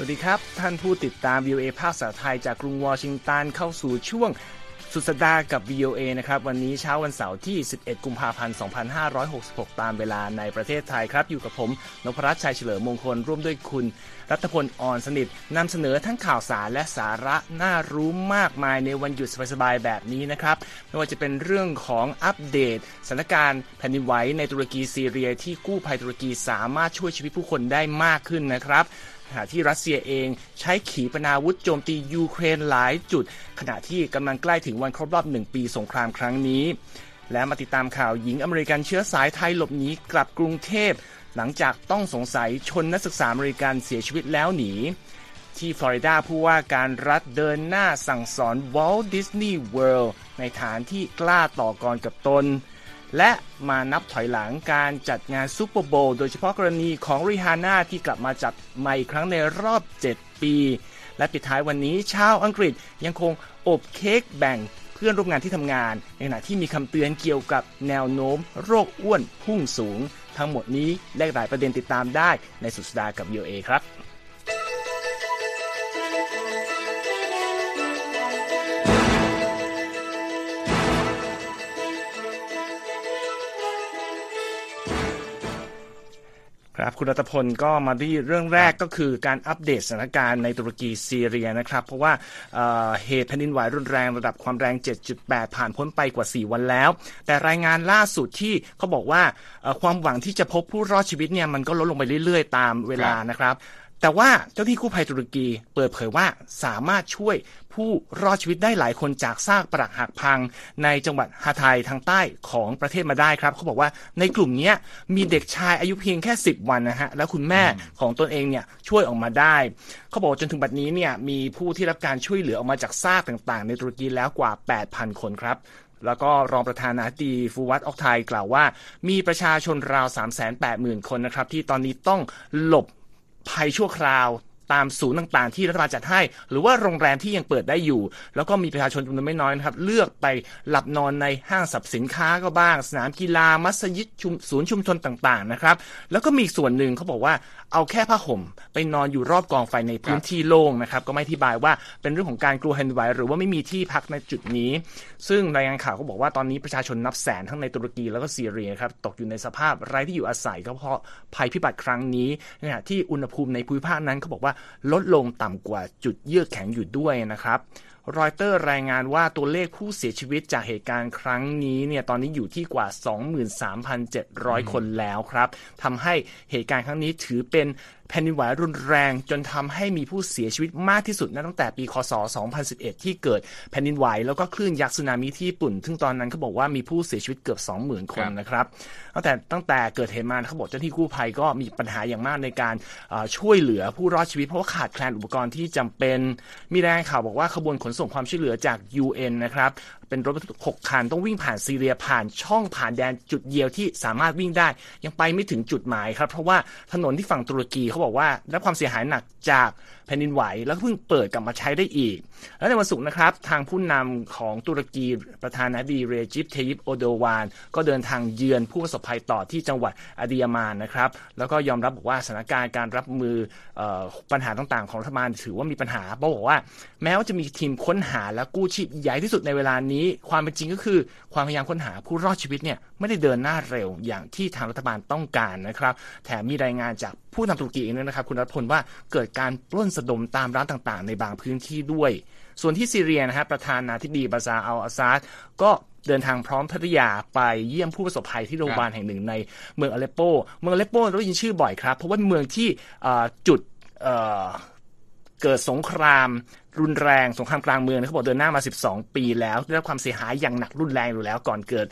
สวัสดีครับ ท่านผู้ติดตาม VOA ภาคภาษาไทยจากกรุงวอชิงตันเข้าสู่ช่วงสุดสัปดาห์กับ VOA นะครับ วันนี้เช้าวันเสาร์ที่ 11 กุมภาพันธ์ 2566 ตามเวลาในประเทศไทยครับ อยู่กับผมนพรัชชัยเฉลิมมงคล ร่วมด้วยคุณ รัตพลอ่อนสนิทนำเสนอทั้งข่าวสารและสาระน่ารู้มากมายในวันหยุดสบายๆแบบนี้นะครับ ไม่ว่าจะเป็นเรื่องของอัปเดตสถานการณ์แผ่นดินไหวในตุรกีซีเรียที่กู้ภัยตุรกีสามารถช่วยชีวิตผู้คนได้มากขึ้นนะครับ ขณะที่รัสเซียเองใช้ขีปนาวุธโจมตียูเครนหลายจุด ขณะที่กำลังใกล้ถึงวันครบรอบหนึ่งปีสงครามครั้งนี้ และมาติดตามข่าวหญิงอเมริกันเชื้อสายไทยหลบหนีกลับกรุงเทพ หลังจากต้องสงสัยชนนักศึกษาอเมริกันเสียชีวิตแล้วหนีที่ฟลอริดาผู้ว่าการรัฐเดินหน้าสั่งสอน Walt Disney World ในฐานที่กล้าต่อกรกับตน และมานับถอยหลังการจัดงานซูเปอร์โบว์โดยเฉพาะกรณีของริฮาน่าที่กลับมาจัดใหม่อีกครั้งในรอบ 7 ปี และปิดท้ายวันนี้ชาวอังกฤษยังคงอบเค้กแบ่งเพื่อนร่วมงานที่ทำงาน ในขณะที่มีคำเตือนเกี่ยวกับแนวโน้มโรคอ้วนพุ่งสูง ทั้งหมดนี้และหลายประเด็นติดตามได้ในสุดสัปดาห์กับ VOA ครับ ครับคุณรัตพลก็มาที่เรื่องแรกก็คือการอัปเดตสถานการณ์ในตุรกีซีเรียนะครับ เพราะว่าเอ่อเหตุแผ่นดินไหวรุนแรงระดับความแรง 7.8 ผ่านพ้นไปกว่า 4 วันแล้ว แต่รายงานล่าสุดที่เขาบอกว่าเอ่อความหวังที่จะพบผู้รอดชีวิตเนี่ยมันก็ลดลงไปเรื่อยๆ ตามเวลานะครับ แต่ว่าเจ้าที่กู้ภัยตุรกีเปิดเผยว่าสามารถช่วยผู้รอดชีวิตได้หลายคนจากซากปรักหักพัง ในจังหวัดฮาไทยทางใต้ของประเทศมาได้ครับ เขาบอกว่าในกลุ่มนี้มีเด็กชายอายุเพียงแค่ 10 วันนะฮะ แล้วคุณแม่ของตนเองเนี่ยช่วยออกมาได้ เขาบอกจนถึงบัดนี้เนี่ยมีผู้ที่รับการช่วยเหลือออกมาจากซากต่างๆ ในตุรกีแล้วกว่า 8,000 คนครับแล้วก็รองประธานาธิบดีฟูวัตออกไทยกล่าวว่า มีประชาชนราว 380,000 คนนะครับ ที่ตอนนี้ต้องหลบ ภัยชั่วคราว ตามศูนย์ต่างๆ ที่รัฐบาลจัดให้ หรือว่าโรงแรมที่ยังเปิดได้อยู่ แล้วก็มีประชาชนจำนวนไม่น้อยนะครับ เลือกไปหลับนอนในห้างสรรพสินค้าก็บ้าง สนามกีฬามัสยิดชุมศูนย์ชุมชนต่างๆนะครับ แล้วก็มีส่วนหนึ่งเขาบอกว่าเอาแค่ผ้าห่ม ไปนอนอยู่รอบกองไฟในพื้นที่โล่งนะครับ ก็ไม่อธิบายว่าเป็นเรื่องของการกลัวแผ่นดินไหวหรือว่าไม่มีที่พักในจุดนี้ ซึ่งรายงานข่าวก็บอกว่าตอนนี้ประชาชนนับแสนทั้งในตุรกีแล้วก็ซีเรียครับตกอยู่ในสภาพไร้ที่อยู่อาศัยก็เพราะภัยพิบัติครั้งนี้ในขณะที่อุณหภูมิในภูมิภาคนั้นเขาบอกว่าลดลงต่ำกว่าจุดเยือกแข็งอยู่ด้วยนะครับรอยเตอร์รายงานว่าตัวเลขผู้เสียชีวิตจากเหตุการณ์ครั้งนี้เนี่ยตอนนี้อยู่ที่กว่า 23,700 คนแล้วครับทำให้เหตุการณ์ครั้งนี้ถือเป็น แผ่นดินไหวรุนแรงจนทำให้มีผู้เสียชีวิตมากที่สุดนับตั้งแต่ปี คศ 2011 ที่เกิดแผ่นดินไหวแล้วก็คลื่นยักษ์สึนามิที่ญี่ปุ่น ซึ่งตอนนั้นเขาบอกว่ามีผู้เสียชีวิตเกือบ 20,000 คนนะครับ ตั้งแต่ตั้งแต่เกิดเหตุมาเขาบอกเจ้าหน้าที่กู้ภัยก็มีปัญหาอย่างมากในการช่วยเหลือผู้รอดชีวิตเพราะว่าขาดแคลนอุปกรณ์ที่จำเป็น มีรายงานข่าวบอกว่าขบวนขนส่งความช่วยเหลือจาก UN นะครับ เป็นรถบรรทุกหกคันต้องวิ่งผ่านซีเรียผ่านช่องผ่านแดนจุดเดียวที่สามารถวิ่งได้ ยังไปไม่ถึงจุดหมายครับ เพราะว่าถนนที่ฝั่งตุรกีเขาบอกว่าได้รับความเสียหายหนักจากแผ่นดินไหว แล้วเพิ่งเปิดกลับมาใช้ได้อีก แล้วในวันศุกร์นะครับ ทางผู้นำของตุรกีประธานาธิบดีเรจิปเทยิปโอโดวาน ก็เดินทางเยือนผู้ประสบภัยต่อที่จังหวัดอาดิยามานนะครับแล้วก็ยอมรับบอกว่าสถานการณ์การรับมืออปัญหาต่างๆ ของรัฐบาลถือว่ามีปัญหาเพราะบอกว่า แม้ว่าจะมีทีมค้นหาและกู้ชีพใหญ่ที่สุดในเวลานี้ความเป็นจริงก็คือ ความพยายามค้นหาผู้รอดชีวิตเนี่ยไม่ได้เดินหน้าเร็วอย่างที่ทางรัฐบาลต้องการนะครับ แถมมีรายงานจากผู้นำตุรกีเองนะครับ คุณรัฐพลว่าเกิดการปล้นสะดมตามร้านต่างๆ ในบางพื้นที่ด้วย ส่วนที่ซีเรียนะฮะประธานาธิบดีบาซาอัลอาซาดก็เดินทางพร้อมภรรยาไปเยี่ยมผู้ประสบภัยที่โรงพยาบาลแห่งหนึ่งในเมืองอเลปโป เมืองอเลปโปเราได้ยินชื่อบ่อยครับ เพราะว่าเมืองที่จุดเกิดสงครามรุนแรงสงครามกลางเมืองเขาบอกเดินหน้ามา 12 ปีแล้วได้รับความเสียหายอย่างหนักรุนแรงอยู่แล้ว ก่อนเกิด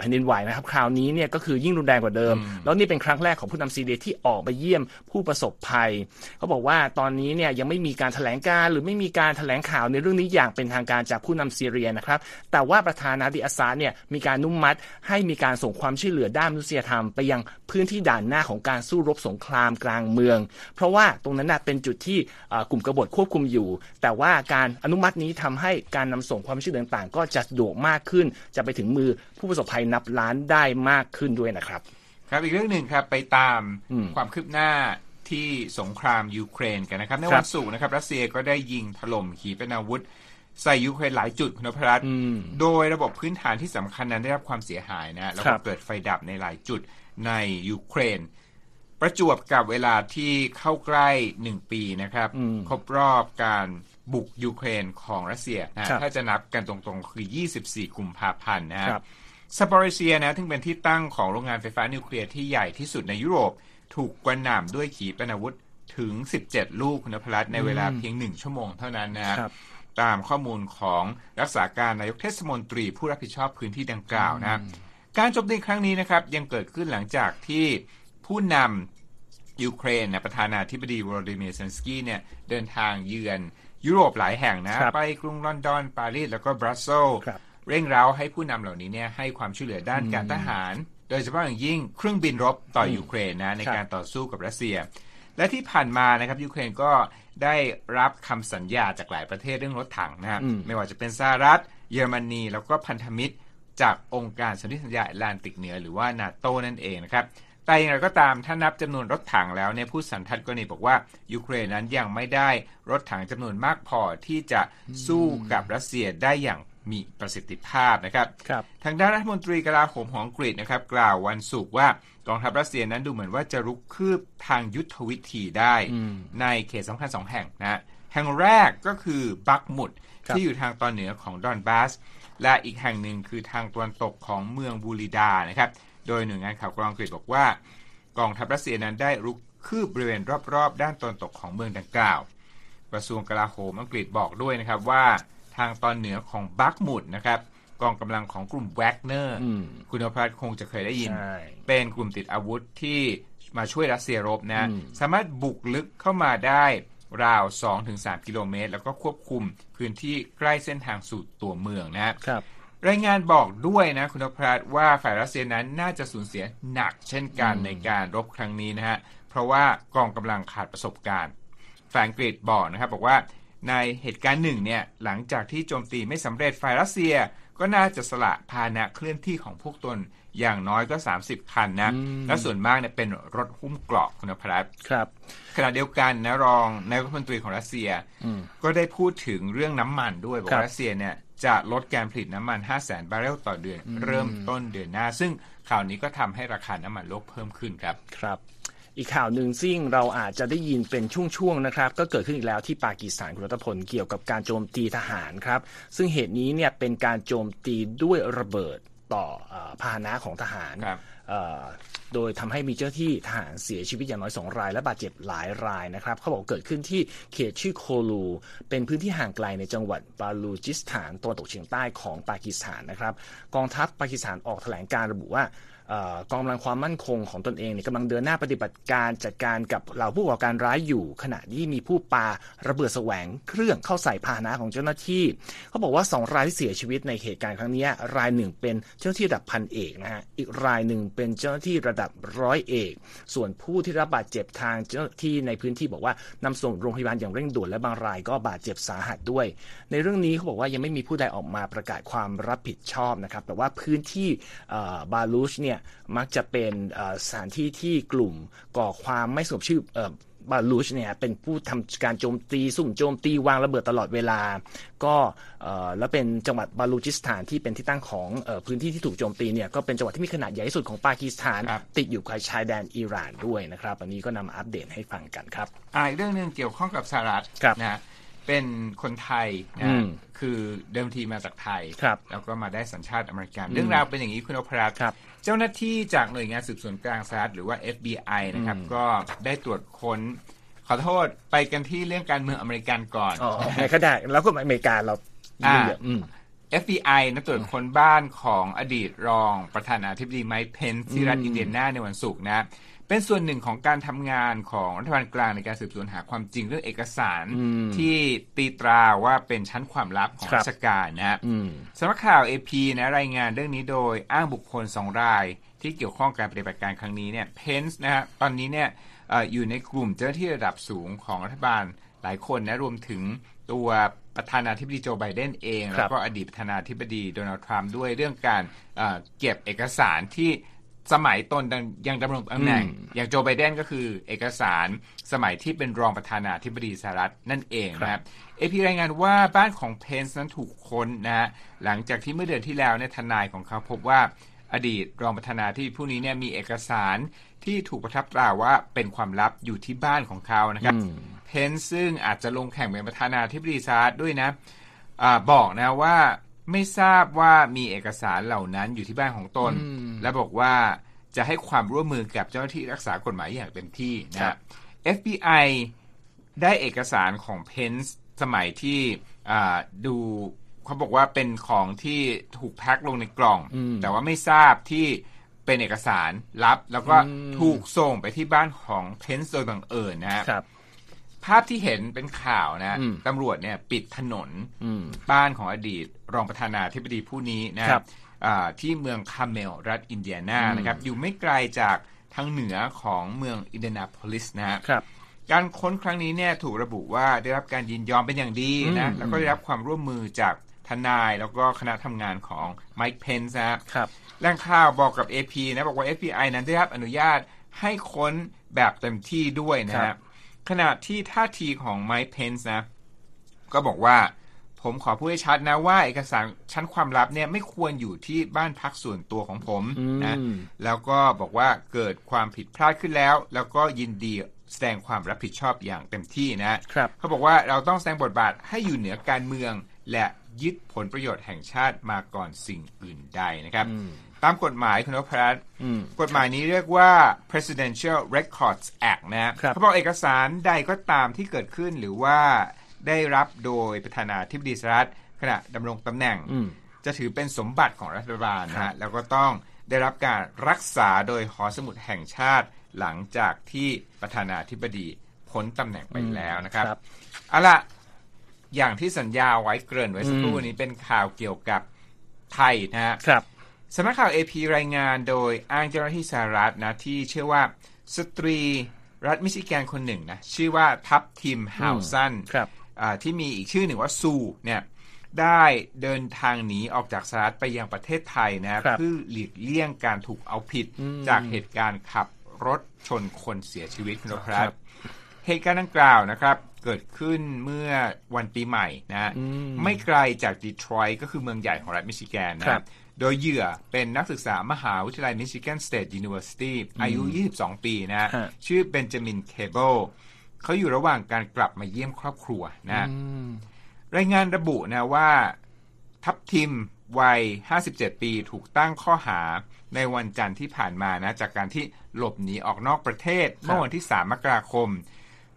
แผ่นดินไหวนะครับ คราวนี้เนี่ยก็คือยิ่งรุนแรงกว่าเดิม แล้วนี่เป็นครั้งแรกของผู้นำซีเรียที่ออกไปเยี่ยมผู้ประสบภัยเขาบอกว่าตอนนี้เนี่ยยังไม่มีการถแถลงการหรือไม่มีการถแถลงข่าวในเรื่องนี้อย่างเป็นทางการจากผู้นำซีเรียนะครับ แต่ว่าประธานาธิบดีอาซาดเนี่ยมีการนุ่มมัดให้มีการส่งความช่วยเหลือด้านมนุษยธรรมไปยังพื้นที่ด่านหน้าของการสู้รบสงครามกลางเมือง เพราะว่าตรงนั้นเป็นจุดที่กลุ่มกบฏควบคุมอยู่ แต่ว่าการอนุมัตินี้ทำให้การนำส่งความช่วยเหลือต่างๆ ก็จะสะดวกมากขึ้น จะไปถึงมือผู้ประสบภัยนับล้านได้มากขึ้นด้วยนะครับ ครับอีกเรื่องหนึ่งครับไปตามความคืบหน้าที่สงครามยูเครนกันนะครับในวันศุกร์นะครับรัสเซียก็ได้ยิงถล่มขีปนาวุธใส่ยูเครนหลายจุดคุณนพรัตน์โดยระบบพื้นฐานที่สำคัญนั้นได้รับความเสียหายนะแล้วก็เกิดไฟดับในหลายจุดในยูเครน ประจวบกับเวลาที่เข้าใกล้หนึ่งปีนะครับ ครบรอบการ บุกยูเครนของรัสเซียนะถ้าจะนับกันตรงๆ คือ 24 กุมภาพันธ์นะครับซาปอริเซียนะซึ่งเป็นที่ตั้งของโรงงานไฟฟ้านิวเคลียร์ที่ใหญ่ที่สุดในยุโรป ถูกกระหน่ำด้วยขีปนาวุธถึง 17 ลูกคุณพลัตในเวลาเพียงหนึ่งชั่วโมงเท่านั้นนะครับตามข้อมูลของรักษาการนายกเทศมนตรีผู้รับผิดชอบพื้นที่ดังกล่าวนะการโจมตีครั้งนี้นะครับยังเกิดขึ้นหลังจากที่ผู้นำยูเครนนะประธานาธิบดีวลาดิเมียร์เซนสกี้เนี่ยเดินทางเยือน ยุโรปหลายแห่งนะ ไปกรุงลอนดอน ปารีสแล้วก็บรัสเซลเร่งเร้าให้ผู้นำเหล่านี้เนี่ยให้ความช่วยเหลือด้านการทหาร โดยเฉพาะอย่างยิ่งเครื่องบินรบต่อยูเครนนะในการต่อสู้กับรัสเซีย และที่ผ่านมานะครับยูเครนก็ได้รับคำสัญญาจากหลายประเทศเรื่องรถถังนะครับไม่ว่าจะเป็นสหรัฐ เยอรมนีแล้วก็พันธมิตรจากองค์การสนธิสัญญาแอตแลนติกเหนือหรือว่านาโตนั่นเองนะครับ แต่อย่างไรก็ตามถ้านับจำนวนรถถังแล้วเนี่ยผู้สันทัดกรณีบอกว่ายูเครนนั้นยังไม่ได้รถถังจำนวนมากพอที่จะสู้กับรัสเซียได้อย่างมีประสิทธิภาพนะครับรบทางด้านรัฐมนตรีกลาโหมของอังกฤษนะครับ กล่าววันศุกร์ว่ากองทัพรัสเซียนั้นดูเหมือนว่าจะรุกคืบทางยุทธวิธีได้ในเขตสำคัญสองแห่งนะแห่งแรกก็คือบักมุดที่อยู่ทางตอนเหนือของดอนบาส และอีกแห่งหนึ่งคือทางตะวันตกของเมืองบูริดานะครับ โดยหน่วยงานข่าวกรองอังกฤษบอกว่ากองทัพรัสเซียนั้นได้รุกคืบบริเวณรอบๆ ด้านตะวันตกของเมืองดังกล่าว กระทรวงกลาโหมอังกฤษบอกด้วยนะครับว่าทางตอนเหนือของบักมุดนะครับกองกำลังของกลุ่มแวกเนอร์คุณอภัทรคงจะเคยได้ยิน เป็นกลุ่มติดอาวุธที่มาช่วยรัสเซียรบนะ สามารถบุกลึกเข้ามาได้ราว 2-3 กิโลเมตร แล้วก็ควบคุมพื้นที่ใกล้เส้นทางสู่ตัวเมืองนะครับ รายงานบอกด้วยนะคุณพรัตว่าฝ่ายรัสเซียนั้นน่าจะสูญเสียหนักเช่นกันในการรบครั้งนี้นะฮะ เพราะว่ากองกำลังขาดประสบการณ์ฝ่ายอังกฤษบอกนะครับบอกว่าในเหตุการณ์หนึ่งเนี่ยหลังจากที่โจมตีไม่สำเร็จฝ่ายรัสเซีย ก็น่าจะสละพาหนะเคลื่อนที่ของพวกตนอย่างน้อยก็ 30 คันนะและส่วนมากเนี่ยเป็นรถหุ้มเกราะคุณพรัตครับ ขณะเดียวกันนะรองนายรัฐมนตรีของรัสเซีย ก็ได้พูดถึงเรื่องน้ำมันด้วยบอกรัสเซียเนี่ย จะลดการผลิตน้ำมัน 5 0 0แสนบาร์เรลต่อเดือน เริ่มต้นเดือนหน้า ซึ่งข่าวนี้ก็ทำให้ราคาน้ำมันโลกเพิ่มขึ้นครับครับอีกข่าวหนึ่งซึ่งเราอาจจะได้ยินเป็นช่วงๆนะครับ ก็เกิดขึ้นอีกแล้วที่ปากีสถานคุณรัตพลเกี่ยวกับการโจมตีทหารครับ ซึ่งเหตุนี้เนี่ยเป็นการโจมตีด้วยระเบิดต่อพาหนะของทหาร โดยทำให้มีเจ้าที่ทหารเสียชีวิตอย่างน้อย 2 ราย และบาดเจ็บหลายรายนะครับ เขาบอกเกิดขึ้นที่เขตชื่อโคลู เป็นพื้นที่ห่างไกลในจังหวัดบาลูจิสถานตะวันตกเฉียงใต้ของปากีสถานนะครับ กองทัพปากีสถานออกแถลงการระบุว่า กองกำลังความมั่นคงของตนเองเนี่ยกำลังเดินหน้าปฏิบัติการจัดการกับเหล่าผู้ก่อการร้ายอยู่ ขณะที่มีผู้ปาระเบิดแสวงเครื่องเข้าใส่พาหนะของเจ้าหน้าที่เขาบอกว่า2รายที่เสียชีวิตในเหตุการณ์ครั้งนี้รายหนึ่งเป็นเจ้าหน้าที่ระดับพันเอกนะฮะอีกรายหนึ่งเป็นเจ้าหน้าที่ระดับร้อยเอก ส่วนผู้ที่รับบาดเจ็บทางเจ้าหน้าที่ในพื้นที่บอกว่านำส่งโรงพยาบาลอย่างเร่งด่วนและบางรายก็บาดเจ็บสาหัสด้วย ในเรื่องนี้เขาบอกว่ายังไม่มีผู้ใดออกมาประกาศความรับผิดชอบนะครับแต่ว่าพื้นที่บาลูชเนี่ยมักจะเป็นสถานที่ที่กลุ่มก่อความไม่สงบชื่อบาลูชเนี่ยเป็นผู้ทำการโจมตีสุ่มโจมตีวางระเบิดตลอดเวลา ก็แล้วเป็นจังหวัดบาลูจิสถานที่เป็นที่ตั้งของพื้นที่ที่ถูกโจมตีเนี่ยก็เป็นจังหวัดที่มีขนาดใหญ่ที่สุดของปากีสถาน ติดอยู่กับชายแดนอิหร่านด้วยนะครับ อันนี้ก็นำมาอัปเดตให้ฟังกันครับอีกเรื่องหนึ่งเกี่ยวข้องกับสหรัฐนะ เป็นคนไทยนะคือเดิมทีมาจากไทย แล้วก็มาได้สัญชาติอเมริกัน เรื่องราวเป็นอย่างนี้คุณอภรัตเจ้าหน้าที่จากหน่วยงานสืบสวนกลางสหรัฐหรือว่า FBI นะครับ ก็ได้ตรวจค้นขอโทษไปกันที่เรื่องการเมืองอเมริกันก่อนอ๋อก็ได้แล้วก็อเมริกาเราอ่า FBI นะตรวจค้นบ้านของอดีตรองประธานาธิบดีไมค์เพนซ์ที่รัฐอินเดียนาในวันศุกร์นะ เป็นส่วนหนึ่งของการทำงานของรัฐบาลกลางในการสืบสวนหาความจริงเรื่องเอกสารที่ตีตราว่าเป็นชั้นความลับของราชการนะสำนักข่าวเอพีนะรายงานเรื่องนี้โดยอ้างบุคคลสองรายที่เกี่ยวข้องการปฏิบัติการครั้งนี้เนี่ยเพนส์นะฮะตอนนี้เนี่ยอยู่ในกลุ่มเจ้าหน้าที่ระดับสูงของรัฐบาลหลายคนนะรวมถึงตัวประธานาธิบดีโจไบเดนเอง แล้วก็อดีตประธานาธิบดีโดนัลด์ทรัมป์ด้วยเรื่องการเก็บเอกสารที่ สมัยตนยังดำรงตำแหน่ง อย่างโจไบเดนก็คือเอกสารสมัยที่เป็นรองประธานาธิบดีสหรัฐนั่นเองนะครับ เอพีรายงานว่าบ้านของเพนส์นั้นถูกค้นนะฮะหลังจากที่เมื่อเดือนที่แล้วเนี่ยทนายของเขาพบว่าอดีตรองประธานาธิบดีผู้นี้เนี่ยมีเอกสารที่ถูกประทับตราว่าเป็นความลับอยู่ที่บ้านของเขานะครับ เพนซึ่งอาจจะลงแข่งเป็นประธานาธิบดีสหรัฐด้วยนะอบอกนะว่า ไม่ทราบว่ามีเอกสารเหล่านั้นอยู่ที่บ้านของตน และบอกว่าจะให้ความร่วมมือกับเจ้าหน้าที่รักษากฎหมายอย่างเต็มที่นะ FBI ได้เอกสารของเพนส์สมัยที่ดูเขาบอกว่าเป็นของที่ถูกแพ็คลงในกล่อง แต่ว่าไม่ทราบที่เป็นเอกสารลับ แล้วก็ถูกส่งไปที่บ้านของเพนส์โดยบังเอิญนะครับ ภาพที่เห็นเป็นข่าวนะตำรวจเนี่ยปิดถนนบ้านของอดีต รองประธานาธิบดีผู้นี้นะครับที่เมืองคาเมลรัฐอินเดียนานะครับ อยู่ไม่ไกลจากทางเหนือของเมืองอินเดียนาโพลิสนะครับการค้นครั้งนี้เนี่ยถูกระบุว่าได้รับการยินยอมเป็นอย่างดีนะแล้วก็ได้รับความร่วมมือจากทนายแล้วก็คณะทำงานของไมค์เพนซ์นะครับแหล่งข่าวบอกกับ AP นะบอกว่า FBI นั้นได้รับอนุญาตให้ค้นแบบเต็มที่ด้วยนะครับ ขณะที่ท่าทีของไมค์เพนส์นะ ก็บอกว่าผมขอพูดให้ชัดนะว่าเอกสารชั้นความลับเนี่ยไม่ควรอยู่ที่บ้านพักส่วนตัวของผมนะแล้วก็บอกว่าเกิดความผิดพลาดขึ้นแล้ว แล้วก็ยินดีแสดงความรับผิดชอบอย่างเต็มที่นะครับเขาบอกว่าเราต้องแสดงบทบาทให้อยู่เหนือการเมือง และยึดผลประโยชน์แห่งชาติมาก่อนสิ่งอื่นใดนะครับ ตามกฎหมายคุณนพรัตน์กฎหมายนี้เรียกว่า Presidential Records Act นะเขาบอกเอกสารใดก็ตามที่เกิดขึ้นหรือว่าได้รับโดยประธานาธิบดีสหรัฐขณะดำรงตำแหน่ง จะถือเป็นสมบัติของรัฐบาลนะฮะแล้วก็ต้องได้รับการรักษาโดยหอสมุดแห่งชาติหลังจากที่ประธานาธิบดีพ้นตำแหน่งไปแล้วนะครับเอาละอย่างที่สัญญาไว้เกริ่นไว้สักครู่นี้เป็นข่าวเกี่ยวกับไทยนะฮะ สำนักข่าว AP รายงานโดยอ้างเจ้าหน้าที่สหรัฐนะที่เชื่อว่าสตรีรัฐมิชิแกนคนหนึ่งนะชื่อว่าทัพทีมฮาวซันที่มีอีกชื่อหนึ่งว่าซูเนี่ยได้เดินทางหนีออกจากสหรัฐไปยังประเทศไทยนะเพื่อหลีกเลี่ยงการถูกเอาผิดจากเหตุการณ์ขับรถชนคนเสียชีวิตนะครับ เหตุการณ์ดังกล่าวนะครับ เกิดขึ้นเมื่อวันปีใหม่นะ ไม่ไกลจากดีทรอยต์ก็คือเมืองใหญ่ของรัฐมิชิแกนนะ โดยเหยื่อเป็นนักศึกษามหาวิทยาลัย Michigan State University อายุ 22 ปีนะ ชื่อเบนจามินเคเบิลเขาอยู่ระหว่างการกลับมาเยี่ยมครอบครัวนะรายงานระบุนะว่า ทับทิมวัย 57 ปีถูกตั้งข้อหาในวันจันทร์ที่ผ่านมานะ จากการที่หลบหนีออกนอกประเทศ เมื่อวันที่ 3 มกราคม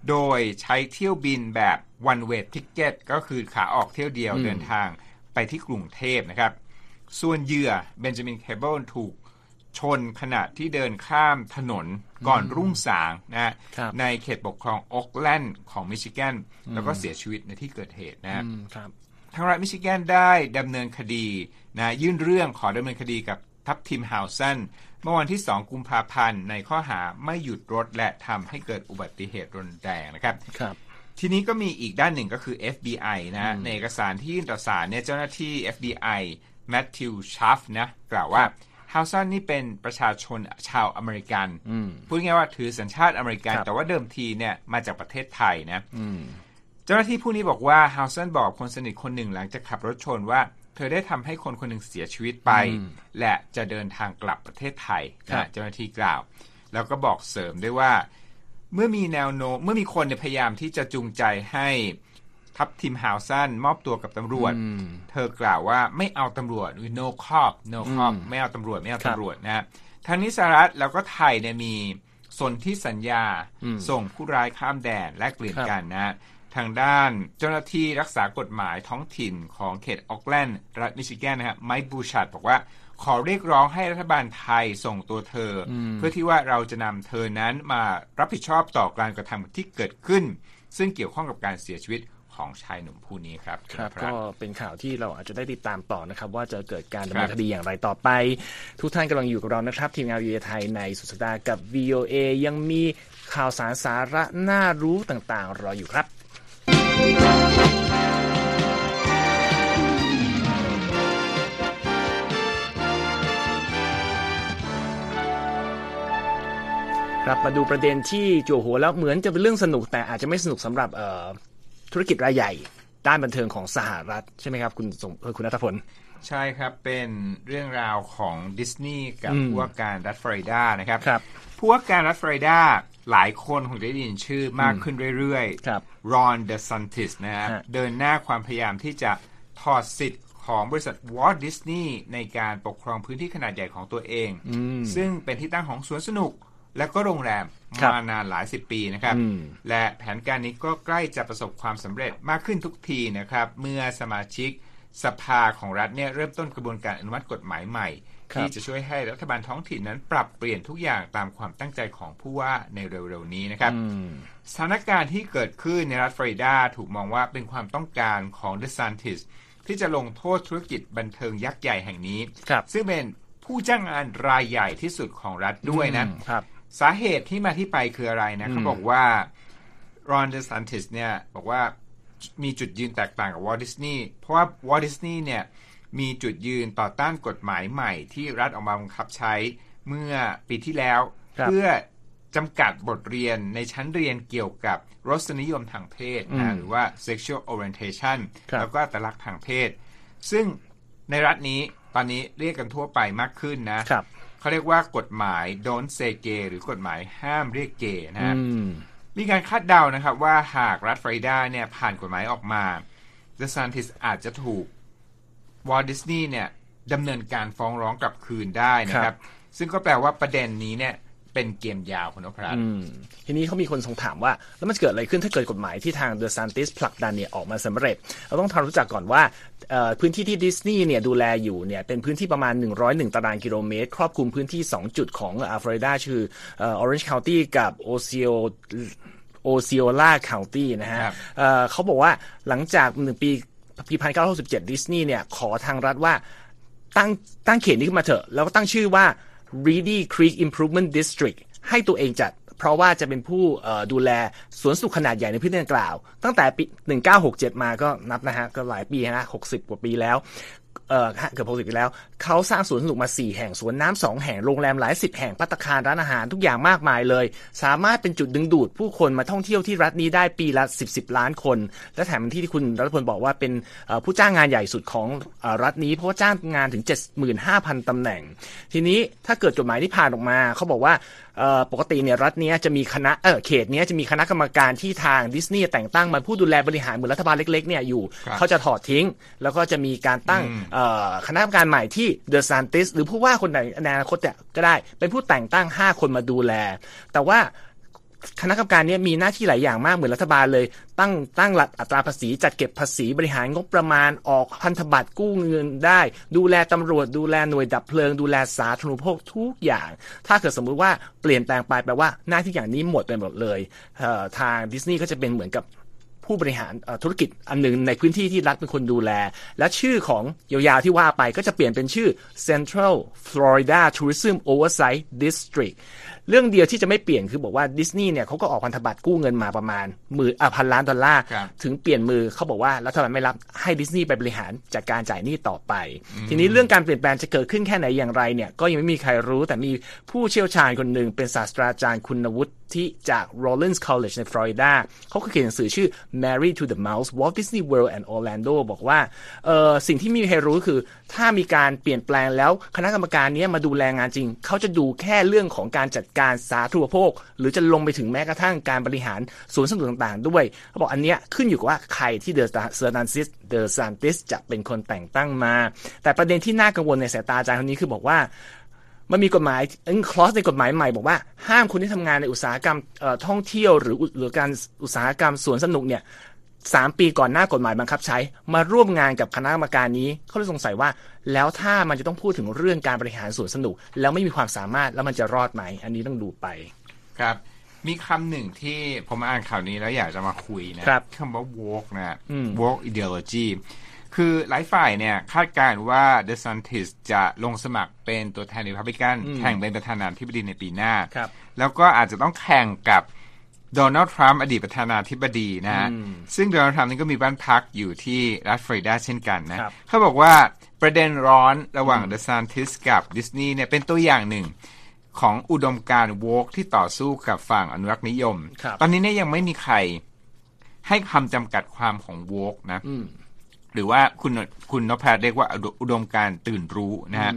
โดยใช้เที่ยวบินแบบ one way ticket ก็คือขาออกเที่ยวเดียวเดินทางไปที่กรุงเทพนะครับ ส่วนเหยื่อเบนจามินเคเบิลถูกชนขณะที่เดินข้ามถนนก่อนรุ่งสางนะในเขตปกครองโอ๊คแลนด์ของมิชิแกนแล้วก็เสียชีวิตในที่เกิดเหตุนะทางรัฐมิชิแกนได้ดำเนินคดีนะยื่นเรื่องขอดำเนินคดีกับทับทิมฮาวซันเมื่อวันที่ 2 กุมภาพันธ์ในข้อหาไม่หยุดรถและทำให้เกิดอุบัติเหตุรุนแรงนะครับครับ ทีนี้ก็มีอีกด้านหนึ่งก็คือ FBI นะในเอกสารที่ยื่นต่อศาลเนี่ยเจ้าหน้าที่ FBI แมทธิวชาฟนะกล่าวว่าฮาวซันนี่เป็นประชาชนชาวอเมริกันพูดง่ายว่าถือสัญชาติอเมริกัน แต่ว่าเดิมทีเนี่ยมาจากประเทศไทยนะเจ้าหน้าที่ผู้นี้บอกว่าฮาวซันบอกคนสนิทคนหนึ่งหลังจากขับรถชนว่า เธอได้ทำให้คนคนหนึ่งเสียชีวิตไป และจะเดินทางกลับประเทศไทยนะเจ้าหน้าที่กล่าว แล้วก็บอกเสริมด้วยว่า เมื่อมีแนวโน้มเมื่อมีคนพยายามที่จะจูงใจให้ ทัพทีมฮาวซันมอบตัวกับตำรวจ เธอกล่าวว่าไม่เอาตำรวจ no cop no cop ไม่เอาตำรวจไม่เอาตำรวจนะทางนิสหรัฐแล้วก็ไทยเนี่ยมีสนที่สัญญาส่งผู้ร้ายข้ามแดนและเปลี่ยนกันนะทางด้านเจ้าหน้าที่รักษากฎหมายท้องถิ่นของเขตออกแลนด์รัฐมิชิแกนนะฮะไมค์บูชัดบอกว่าขอเรียกร้องให้รัฐบาลไทยส่งตัวเธอ เพื่อที่ว่าเราจะนำเธอนั้นมารับผิดชอบต่อการกระทำที่เกิดขึ้น ซึ่งเกี่ยวข้องกับการเสียชีวิต ของชายหนุ่มผู้นี้ครับครับ ก็เป็นข่าวที่เราอาจจะได้ติดตามต่อนะครับ ว่าจะเกิดการดำเนินคดีอย่างไรต่อไป ทุกท่านกำลังอยู่กับเรานะครับ ทีมงานวีไทยในสุดสัปดาห์กับ VOA ยังมีข่าวสารสาระน่ารู้ต่างๆ รออยู่ครับครับมาดูประเด็นที่จั่วหัวแล้วเหมือนจะเป็นเรื่องสนุกแต่อาจจะไม่สนุกสำหรับ ธุรกิจรายใหญ่ ด้านบันเทิงของสหรัฐ ใช่ไหมครับ คุณสมคุณนัทพลใช่ครับ เป็นเรื่องราวของดิสนีย์กับผู้ว่าการรัฐฟลอริดานะครับครับผู้ว่าการรัฐฟลอริดาหลายคนคงได้ยินชื่อมากขึ้นเรื่อยๆรอนเดอซานติสนะฮะเดินหน้าความพยายามที่จะถอดสิทธิ์ของบริษัทวอลดิสนีย์ในการปกครองพื้นที่ขนาดใหญ่ของตัวเอง ซึ่งเป็นที่ตั้งของสวนสนุก และก็โรงแรมมานานหลายสิบปีนะครับ และแผนการนี้ก็ใกล้จะประสบความสำเร็จมากขึ้นทุกทีนะครับ เมื่อสมาชิกสภาของรัฐเนี่ยเริ่มต้นกระบวนการอนุมัติกฎหมายใหม่ ที่จะช่วยให้รัฐบาลท้องถิ่นนั้นปรับเปลี่ยนทุกอย่างตามความตั้งใจของผู้ว่าในเร็วๆนี้นะครับสถานการณ์ที่เกิดขึ้นในรัฐฟลอริดาถูกมองว่าเป็นความต้องการของเดซันติสที่จะลงโทษธุรกิจบันเทิงยักษ์ใหญ่แห่งนี้ ซึ่งเป็นผู้จ้างงานรายใหญ่ที่สุดของรัฐด้วยนะ สาเหตุที่มาที่ไปคืออะไรนะเขาบอกว่ารอนเดอซานติสเนี่ยบอกว่ามีจุดยืนแตกต่างกับวอลดิสนีย์เพราะว่าวอลดิสนีย์เนี่ยมีจุดยืนต่อต้านกฎหมายใหม่ที่รัฐออกมาบังคับใช้เมื่อปีที่แล้ว เพื่อจำกัดบทเรียนในชั้นเรียนเกี่ยวกับรสนิยมทางเพศนะหรือว่า sexual orientation แล้วก็อัตลักษณ์ทางเพศ ซึ่งในรัฐนี้ตอนนี้เรียกกันทั่วไปมากขึ้นนะ เขาเรียกว่ากฎหมาย don't say gay หรือกฎหมายห้ามเรียกเกย์นะมีการคาดเดานะครับว่าหากรัฐฟลอริดาเนี่ยผ่านกฎหมายออกมาเดอะซันติสอาจจะถูกวอลดิสนีย์เนี่ยดำเนินการฟ้องร้องกลับคืนได้นะครับ ซึ่งก็แปลว่าประเด็นนี้เนี่ย เป็นเกมยาวคุณนพรัตน์ทีนี้เขามีคนสงถามว่า แล้วมันเกิดอะไรขึ้นถ้าเกิดกฎหมายที่ทางเดอะซันติสผลักดันเนี่ยออกมาสำเร็จ เราต้องทำรู้จักก่อนว่าพื้นที่ที่ดิสนีย์เนี่ยดูแลอยู่เนี่ยเป็นพื้นที่ประมาณ 101 ตารางกิโลเมตร ครอบคลุมพื้นที่ 2 จุดของฟลอริดาชื่อ Orange County กับโอซิโอ Osceola County นะฮะเขาบอกว่าหลังจากหนึ่งปีปีพันเก้าร้อยสิบเจ็ดดิสนีย์เนี่ยขอทางรัฐว่าตั้งตั้งเขตนี้ขึ้นมาเถอะ แล้วก็ตั้งชื่อว่า Reedy Creek Improvement District ให้ตัวเองจัดเพราะว่าจะเป็นผู้ดูแลสวนสุขขนาดใหญ่ในพื้นที่ดังกล่าว ตั้งแต่ปี 1967 มาก็นับนะฮะ ก็หลายปีนะ 60 กว่าปีแล้ว เอ่อเกือบหกสิบปีแล้ว เขาสร้างสวนสนุกมาสี่แห่งสวนน้ำสองแห่งโรงแรมหลายสิบแห่งพัตคารร้านอาหารทุกอย่างมากมายเลย สามารถเป็นจุดดึงดูดผู้คนมาท่องเที่ยวที่รัฐนี้ได้ปีละสิบสิบล้านคน และแถมที่ที่คุณรัฐพลบอกว่าเป็นผู้จ้างงานใหญ่สุดของรัฐนี้ เพราะว่าจ้างงานถึง 75,000 ตำแหน่ง ทีนี้ถ้าเกิดกฎหมายที่ผ่านออกมาเขาบอกว่า ปกติเนี่ยรัฐนี้จะมีคณะเออเขตนี้จะมีคณะกรรมการที่ทางดิสนีย์แต่งตั้งมาผู้ดูแลบริหารเหมือนรัฐบาลเล็กๆเนี่ยอยู่เขาจะถอดทิ้ง แล้วก็จะมีการตั้งคณะกรรมการใหม่ที่เดอะซานติสหรือผู้ว่าคนไหนในอนาคตเนี่ยก็ได้เป็นผู้แต่งตั้ง 5 คนมาดูแล แต่ว่า คณะกรรมการนี้มีหน้าที่หลายอย่างมากเหมือนรัฐบาลเลย ตั้งตั้งหลักอัตราภาษีจัดเก็บภาษีบริหารงบประมาณออกพันธบัตรกู้เงินได้ ดูแลตำรวจดูแลหน่วยดับเพลิง ดูแลสาธารณูปโภคทุกอย่าง ถ้าเกิดสมมุติว่าเปลี่ยนแปลงไปแปลว่าหน้าที่อย่างนี้หมดไปหมดเลยทางดิสนีย์ก็จะเป็นเหมือนกับผู้บริหารธุรกิจอันหนึ่งในพื้นที่ที่รัฐเป็นคนดูแล และชื่อของยาวๆที่ว่าไปก็จะเปลี่ยนเป็นชื่อ Central Florida Tourism Oversight District เรื่องเดียวที่จะไม่เปลี่ยนคือบอกว่าดิสนีย์เนี่ยเขาก็ออกพันธบัตรกู้เงินมาประมาณหมื่นอะพันล้านดอลลาร์ถึงเปลี่ยนมือเขาบอกว่ารัฐบาลไม่รับให้ดิสนีย์ไปบริหารจัดการจ่ายหนี้ต่อไป ทีนี้เรื่องการเปลี่ยนแปลงจะเกิดขึ้นแค่ไหนอย่างไรเนี่ยก็ยังไม่มีใครรู้แต่มีผู้เชี่ยวชาญคนหนึ่งเป็นศาสตราจารย์คุณวุฒิที่จาก Rollins College ในฟลอริดาเขาเขียนหนังสือชื่อ Married to the Mouse Walt Disney World and Orlando บอกว่าเออสิ่งที่มีใครรู้คือ ถ้ามีการเปลี่ยนแปลงแล้วคณะกรรมการนี้มาดูแลงานจริง เขาจะดูแค่เรื่องของการจัดการสาธารณภค หรือจะลงไปถึงแม้กระทั่งการบริหารสวนสนุกต่างๆ ด้วยเขาบอกอันเนี้ยขึ้นอยู่กับว่าใครที่เดอะเซอร์นันซิสเดอะซันติสจะเป็นคนแต่งตั้งมา แต่ประเด็นที่น่ากังวลในสายตาอาจารย์คนนี้คือบอกว่า มันมีกฎหมาย in clause ในกฎหมายใหม่บอกว่าห้ามคนที่ทำงานในอุตสาหกรรมท่องเที่ยวหรือหรือการอุตสาหกรรมสวนสนุกเนี่ยสามปีก่อนหน้ากฎหมายบังคับใช้ มาร่วมงานกับคณะกรรมการนี้เขาเลยสงสัยว่า แล้วถ้ามันจะต้องพูดถึงเรื่องการบริหารสวนสนุก แล้วไม่มีความสามารถแล้วมันจะรอดไหม อันนี้ต้องดูไปครับ มีคำหนึ่งที่ผมอ่านข่าวนี้แล้วอยากจะมาคุยนะครับคำว่า woke นะ woke ideology คือหลายฝ่ายเนี่ยคาดการณ์ว่าเดซันติสจะลงสมัครเป็นตัวแทนริพับลิกันแข่งเป็นประธานาธิบดีในปีหน้า แล้วก็อาจจะต้องแข่งกับโดนัลด์ทรัมป์อดีตประธานาธิบดีนะฮะซึ่งโดนัลด์ทรัมป์นี่ก็มีบ้านพักอยู่ที่รัฐฟลอริดาเช่นกันนะเขาบอกว่าประเด็นร้อนระหว่างเดซันติสกับดิสนีย์เนี่ยเป็นตัวอย่างหนึ่งของอุดมการโวกที่ต่อสู้กับฝั่งอนุรักษ์นิยม ตอนนี้เนี่ยยังไม่มีใครให้คำจำกัดความของโวกนะ หรือว่าคุณคุณนพเรียกว่าอุดมการตื่นรู้นะฮะ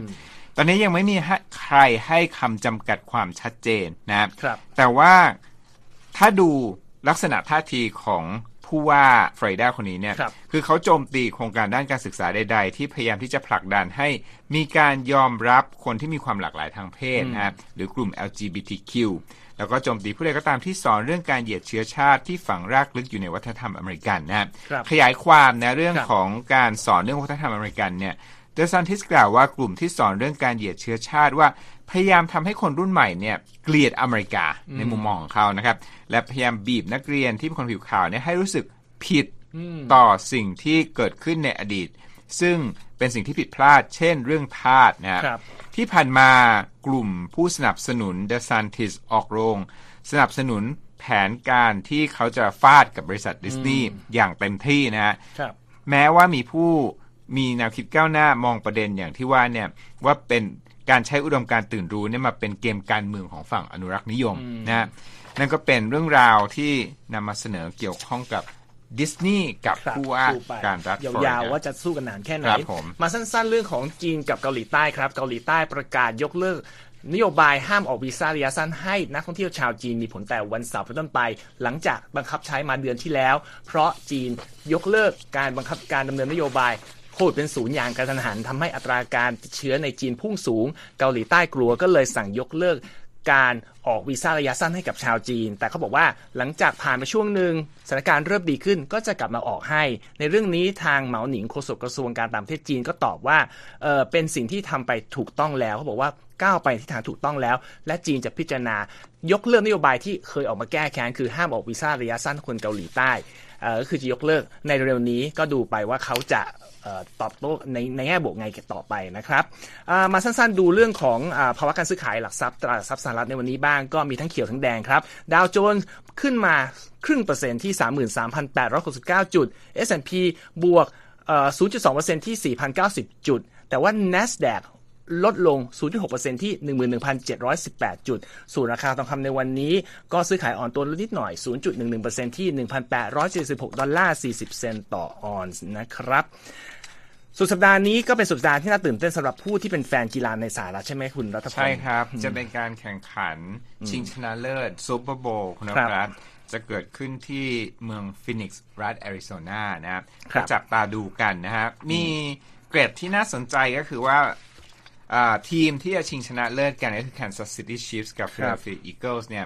ตอนนี้ยังไม่มีใครให้คำจำกัดความชัดเจนนะครับ แต่ว่าถ้าดูลักษณะท่าทีของ ผู้ว่าฟลอริดาคนนี้เนี่ยคือเขาโจมตีโครงการด้านการศึกษาใด ๆ ที่พยายามที่จะผลักดันให้มีการยอมรับคนที่มีความหลากหลายทางเพศนะหรือกลุ่ม LGBTQ แล้วก็โจมตีผู้ใดก็ตามที่สอนเรื่องการเหยียดเชื้อชาติที่ฝังรากลึกอยู่ในวัฒนธรรมอเมริกันนะขยายความในเรื่องของการสอนเรื่องวัฒนธรรมอเมริกันเนี่ยเดซันทิสกล่าวว่ากลุ่มที่สอนเรื่องการเหยียดเชื้อชาติว่า พยายามทำให้คนรุ่นใหม่เนี่ยเกลียดอเมริกาในมุมมองของเขานะครับ และพยายามบีบนักเรียนที่เป็นคนผิวขาวเนี่ยให้รู้สึกผิดต่อสิ่งที่เกิดขึ้นในอดีต ซึ่งเป็นสิ่งที่ผิดพลาด เช่นเรื่องทาสนะครับที่ผ่านมากลุ่มผู้สนับสนุนเดซันทิสออกโรง สนับสนุนแผนการที่เขาจะฟาดกับบริษัทดิสนีย์อย่างเต็มที่นะฮะแม้ว่ามีผู้มีแนวคิดก้าวหน้ามองประเด็นอย่างที่ว่าเนี่ยว่าเป็น การใช้อุดมการตื่นรู้เนี่ยมาเป็นเกมการเมืองของฝั่งอนุรักษ์นิยมนะนั่นก็เป็นเรื่องราวที่นำมาเสนอเกี่ยวข้องกับดิสนีย์กับผู้ว่าการรัฐยาวๆว่าจะสู้กันนานแค่ไหนมาสั้นๆ เรื่องของจีนกับเกาหลีใต้ครับ เกาหลีใต้ประกาศยกเลิกนโยบายห้ามออกวีซ่าระยะสั้นให้นักท่องเที่ยวชาวจีนมีผลแต่วันเสาร์เป็นต้นไป หลังจากบังคับใช้มาเดือนที่แล้ว เพราะจีนยกเลิกการบังคับการดำเนินนโยบาย โควิดเป็นศูนย์อย่างกระทันหันทำให้อัตราการติดเชื้อในจีนพุ่งสูง เกาหลีใต้กลัวก็เลยสั่งยกเลิกการออกวีซ่าระยะสั้นให้กับชาวจีน แต่เขาบอกว่าหลังจากผ่านไปช่วงหนึ่งสถานการณ์เริ่มดีขึ้นก็จะกลับมาออกให้ ในเรื่องนี้ทางเหมาหนิงโฆษกกระทรวงการต่างประเทศจีนก็ตอบว่าเออเป็นสิ่งที่ทำไปถูกต้องแล้วเขาบอกว่าก้าวไปที่ทางถูกต้องแล้ว และจีนจะพิจารณายกเลิกนโยบายที่เคยออกมาแก้แค้นคือห้ามออกวีซ่าระยะสั้นคนเกาหลีใต้ ก็คือจะยกเลิกในเร็วนี้ก็ดูไปว่าเขาจะตอบโต้ในในแง่บวกไงต่อไปนะครับมาสั้นๆดูเรื่องของอภาวะการซื้อขายหลักทรัพย์ตลาดทรัพย์สหรัฐในวันนี้บ้างก็มีทั้งเขียวทั้งแดงครับ ดาวโจนส์ขึ้นมาครึ่งเปอร์เซ็นต์ที่ 33,869 จุด S&P บวก0.2%ที่ 4,090 จุด แต่ว่า NASDAQ ลดลง 0.6%ที่ 11,718 จุด ส่วนราคาทองคำในวันนี้ ก็ซื้อขายอ่อนตัวลดนิดหน่อย 0.11%ที่ 1,876 ดอลลาร์ 40 เซนต์ต่อออนซ์นะครับสุดสัปดาห์นี้ก็เป็นสุดสัปดาห์ที่น่าตื่นเต้นสำหรับผู้ที่เป็นแฟนกีฬาในสหรัฐใช่ไหมคุณรัฐพงศ์ใช่ครับ จะเป็นการแข่งขันชิงชนะเลิศซูเปอร์โบวล์คุณครับจะเกิดขึ้นที่เมืองฟินิกซ์รัฐแอริโซนานะครับจับตาดูกันนะครับมีเกร็ดที่น่าสนใจก็คือว่า ทีมที่จะชิงชนะเลิศกันก็คือ Kansas City Chiefs กับ Philadelphia Eagles เนี่ย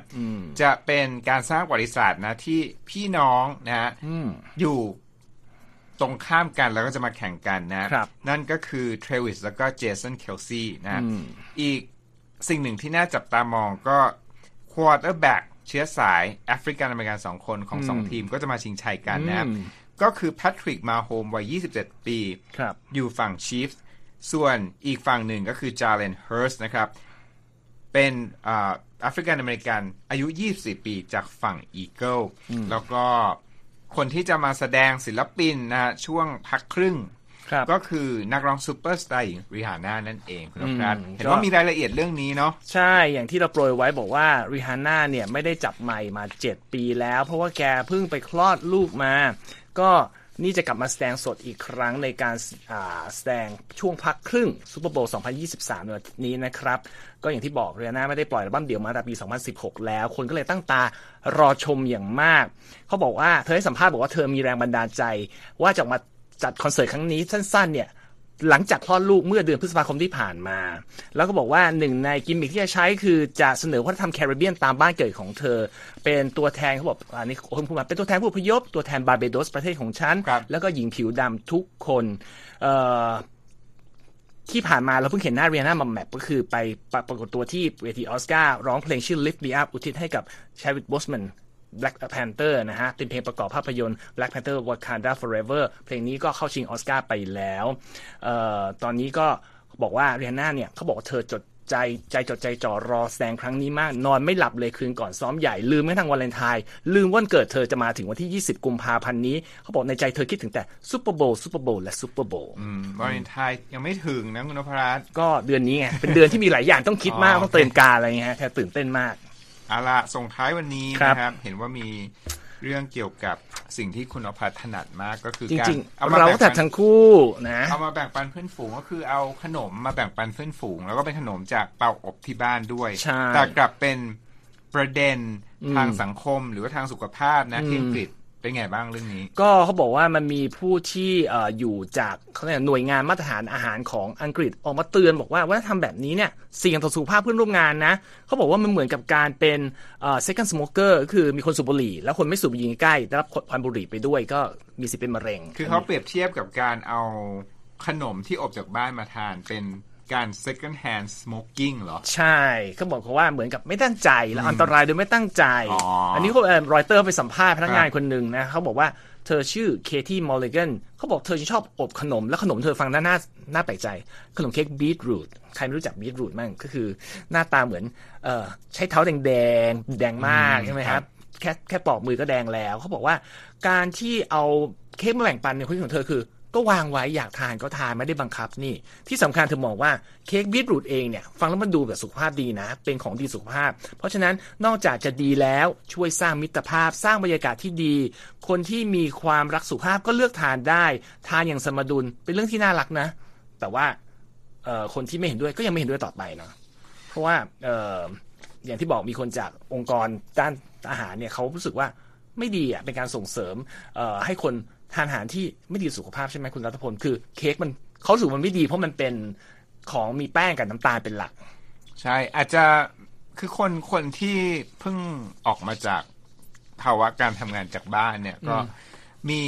จะเป็นการสร้างประวัติศาสตร์นะที่พี่น้องนะฮะอยู่ตรงข้ามกันแล้วก็จะมาแข่งกันนะ นั่นก็คือเทรวิสแล้วก็เจสันเคลซีนะอีกสิ่งหนึ่งที่น่าจับตามองก็ควอเตอร์แบ็กเชื้อสายแอฟริกันอเมริกันสองคนของสองทีมก็จะมาชิงชัยกันนะ ก็คือแพทริกมาโฮมส์วัย 27 ปี อยู่ฝั่งชีฟส์ ส่วนอีกฝั่งหนึ่งก็คือจาเลนเฮิร์ตส์นะครับ เป็นแอฟริกันอเมริกันอายุ 24 ปีจากฝั่งอีเกิลแล้วก็คนที่จะมาแสดงศิลปินนะช่วงพักครึ่ง ก็คือนักร้องซูเปอร์สตาร์หญิงริฮาน่านั่นเองครับเห็นว่ามีรายละเอียดเรื่องนี้เนาะใช่อย่างที่เราโปรยไว้บอกว่าริฮาน่าเนี่ยไม่ได้จับไมค์มา 7 ปีแล้ว เพราะว่าแกเพิ่งไปคลอดลูกมา ก็ นี่จะกลับมาแสดงสดอีกครั้งในการแสดงช่วงพักครึ่งซูเปอร์โบว์2023ในนี้นะครับ ก็อย่างที่บอกเรียนาไม่ได้ปล่อยอัลบั้มเดี่ยวมาตั้งปี 2016 แล้ว คนก็เลยตั้งตารอชมอย่างมาก เขาบอกว่าเธอให้สัมภาษณ์บอกว่าเธอมีแรงบันดาลใจ ว่าจะมาจัดคอนเสิร์ตครั้งนี้สั้นๆเนี่ย หลังจากคลอดลูกเมื่อเดือนพฤษภาคมที่ผ่านมา แล้วก็บอกว่าหนึ่งในกิมมิคที่จะใช้คือจะเสนอวัฒนธรรมแคริบเบียนตามบ้านเกิดของเธอ เป็นตัวแทนเขาบอกอันนี้คนพูดมาเป็นตัวแทนผู้อพยพ ตัวแทนบาร์เบโดสประเทศของฉัน แล้วก็หญิงผิวดำทุกคนที่ผ่านมาเราเพิ่งเห็นหน้าริฮาน่ามาแวบก็คือไปปรากฏตัวที่เวทีออสการ์ร้องเพลงชื่อ Lift Me Up อุทิศให้กับแชดวิกโบสแมน Black Panther นะฮะเป็นเพลงประกอบภาพยนตร์ Black Panther Wakanda Forever เพลงนี้ก็เข้าชิงออสการ์ไปแล้วเอ่อตอนนี้ก็บอกว่าริฮาน่าเนี่ยเขาบอกเธอจดใจใจจดใจจ่อรอแสดงครั้งนี้มาก นอนไม่หลับเลยคืนก่อนซ้อมใหญ่ ลืมไม่ทั้งวันเลนไทน์ลืมวันเกิดเธอจะมาถึงวันที่ 20 กุมภาพันธ์นี้ เขาบอกในใจเธอคิดถึงแต่ซูเปอร์โบว์ซูเปอร์โบว์และซูเปอร์โบว์วาเลนไทน์ยังไม่ถึงนะคุณนพรัตน์ก็เดือนนี้ไงเป็นเดือนที่มีหลายอย่างต้องคิดมากอ๋อต้องเตรียมการอะไรเงี้ยแค่ตื่นเต้นมากเอาละส่งท้ายวันนี้ครับนะครับ เห็นว่ามีเรื่องเกี่ยวกับสิ่งที่คุณนพรัตน์ถนัดมากก็คือจการริงเอาๆมาเราแบ่ก็งถัดปันทั้งคู่นะเอามาแบ่งปันเพื่อนฝูงก็คือเอาขนมมาแบ่งปันเพื่อนฝูง แล้วก็เป็นขนมจากเตาอบที่บ้านด้วยใช่แต่กลับเป็นประเด็นอืมทางสังคมหรือว่าทางสุขภาพนะอืมที่อังกฤษ เป็นไงบ้างเรื่องนี้ ก็เขาบอกว่ามันมีผู้ที่เอ่ออยู่จากเขาเรียกหน่วยงานมาตรฐานอาหารของอังกฤษออกมาเตือนบอกว่าว่าถ้าทำแบบนี้เนี่ยเสี่ยงต่อสุขภาพเพื่อนร่วมงานนะเขาบอกว่ามันเหมือนกับการเป็นเอ่อ second smoker ก็คือมีคนสูบบุหรี่ แล้วคนไม่สูบบุหรี่ใกล้ได้รับควันบุหรี่ไปด้วยก็มีสิทธิ์เป็นมะเร็ง คือเขาเปรียบเทียบกับการเอาขนมที่อบจากบ้านมาทานเป็น การ second hand smoking เหรอ ใช่เขาบอกเขาว่าเหมือนกับไม่ตั้งใจ แล้วอันตรายโดยไม่ตั้งใจอ๋ออันนี้เขาเอ่อรอยเตอร์ไปสัมภาษณ์พนักงานครับคนหนึ่งนะเขาบอกว่าเธอชื่อเคที่มอลเล g กนเขาบอกเธอชอบอบขนม แล้วขนมเธอฟังน่าน่าน่าแปลกใจ ขนมเค้กบีทรูทใครไม่รู้จักบีทรูทมั่งก็คือหน้าตาเหมือนเอ่อใช้เท้าแดงแดงๆแดงมากใช่ไหมครับแค่แค่ปอกมือก็แดงแล้ว เขาบอกว่าการที่เอาเค้กมาแบ่งปันในความคิดของเธอคือ ก็วางไว้อยากทานก็ทานไม่ได้บังคับนี่ ที่สำคัญเธอมองว่าเค้กบีทรูทเองเนี่ยฟังแล้วมันดูแบบสุขภาพดีนะ เป็นของดีสุขภาพ เพราะฉะนั้นนอกจากจะดีแล้วช่วยสร้างมิตรภาพ สร้างบรรยากาศที่ดี คนที่มีความรักสุขภาพก็เลือกทานได้ ทานอย่างสมดุลเป็นเรื่องที่น่ารักนะ แต่ว่าคนที่ไม่เห็นด้วยก็ยังไม่เห็นด้วยต่อไปเนาะเพราะว่าออย่างที่บอกมีคนจากองค์กรด้านอาหารเนี่ยเขารู้สึกว่าไม่ดีอะเป็นการส่งเสริมให้คน ทานอาหารที่ไม่ดีต่อสุขภาพใช่ไหมคุณรัตพลคือเค้กมันเขารู้สึกมันไม่ดีเพราะมันเป็นของมีแป้งกับน้ำตาลเป็นหลัก ใช่อาจจะคือคนคนที่เพิ่งออกมาจากภาวะการทำงานจากบ้านเนี่ยก็มี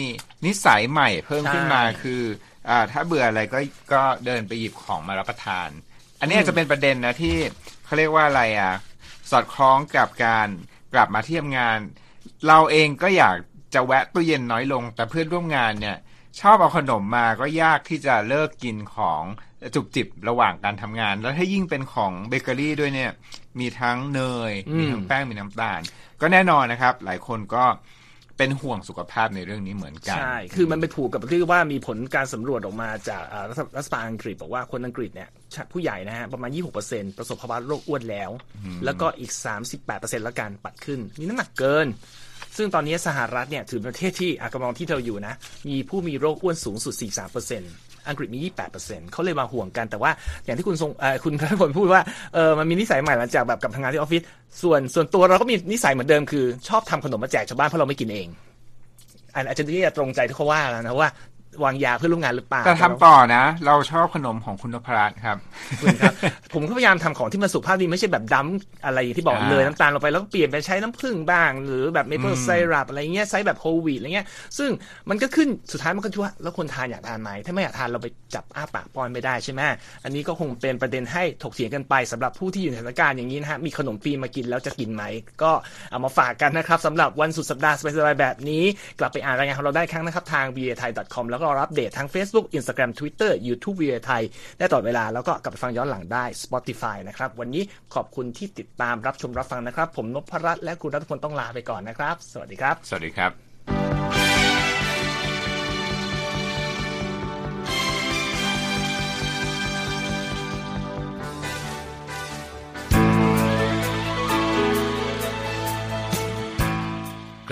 นิสัยใหม่เพิ่มขึ้นมาใช่คืออ่าถ้าเบื่ออะไรก็ก็เดินไปหยิบของมารับประทาน อันนี้อาจจะเป็นประเด็นนะที่เขาเรียกว่าอะไรอะสอดคล้องกับการกลับมาที่ทำงาน เราเองก็อยาก จะแวะตู้เย็นน้อยลง แต่เพื่อนร่วมงานเนี่ย ชอบเอาขนมมาก็ยากที่จะเลิกกินของจุบจิบระหว่างการทำงาน แล้วถ้ายิ่งเป็นของเบเกอรี่ด้วยเนี่ย มีทั้งเนยอืมมีทั้งแป้งมีน้ำตาล ก็แน่นอนนะครับ หลายคนก็เป็นห่วงสุขภาพในเรื่องนี้เหมือนกัน ใช่ คือมันไปผูกกับที่ว่ามีผลการสำรวจออกมาจากอ่ารัฐรัฐบาลอังกฤษบอกว่าคนอังกฤษเนี่ยผู้ใหญ่นะฮะประมาณ 26%ประสบภาวะโรคอ้วนแล้ว แล้วก็อีก 38%ละกันปัดขึ้น มีน้ำหนักเกิน ซึ่งตอนนี้สหรัฐเนี่ยถือเป็นประเทศที่อากมองที่เราอยู่นะ มีผู้มีโรคอ้วนสูงสุด 43%อังกฤษมี 28%เขาเลยมาห่วงกัน แต่ว่าอย่างที่คุณทรงคุณรัฐพลพูดว่าเออมันมีนิสัยใหม่หลังจากแบบกับทำงานที่ออฟฟิศ ส่วนส่วนตัวเราก็มีนิสัยเหมือนเดิมคือ ชอบทำขนมมาแจกชาวบ้านเพราะเราไม่กินเองอันอาจจะที่จะตรงใจที่เขาว่าแล้วนะว่า วางยาเพื่อร่วมงานหรือเปล่าแต่ทำต่อนะ เราชอบขนมของคุณนพรัตน์ครับคุณครับ ผมก็พยายามทำของที่มันสุขภาพดีไม่ใช่แบบดัมอะไรอย่างที่บอกอ่าเลยน้ำตาลลงไปแล้วก็เปลี่ยนไปใช้น้ำผึ้งบ้าง หรือแบบเมเปิลอืมไซรัปอะไรเงี้ยใช้แบบโฮลวีตอะไรเงี้ย ซึ่งมันก็ขึ้นสุดท้ายมันก็คือว่าแล้วคนทานอยากทานไหมถ้าไม่อยากทานเราไปจับอ้าปากป้อนไม่ได้ใช่ไหมอันนี้ก็คงเป็นประเด็นให้ถกเถียงกันไปสำหรับผู้ที่อยู่ในสถานการณ์อย่างนี้นะฮะมีขนมฟรีมากินแล้วจะกินไหมก็เอามาฝากกันนะครับสำหรับวันสุดสัปดาห์สบายๆแบบนี้ กลับไปอ่านรายงานของเราได้ครั้งนะครับทาง v a t h a i com แล้วก็รอรับเดตทาง Facebook Instagram Twitter YouTube v ีไทยได้ตลอดเวลาแล้วก็กลับไปฟังย้อนหลังได้ Spotify นะครับ วันนี้ขอบคุณที่ติดตามรับชมรับฟังนะครับ ผมนพรัตน์และคุณรัตพลต้องลาไปก่อนนะครับ สวัสดีครับ สวัสดีครับ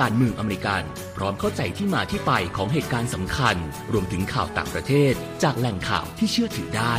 การเมืองอเมริกัน พร้อมเข้าใจที่มาที่ไปของเหตุการณ์สำคัญ รวมถึงข่าวต่างประเทศ จากแหล่งข่าวที่เชื่อถือได้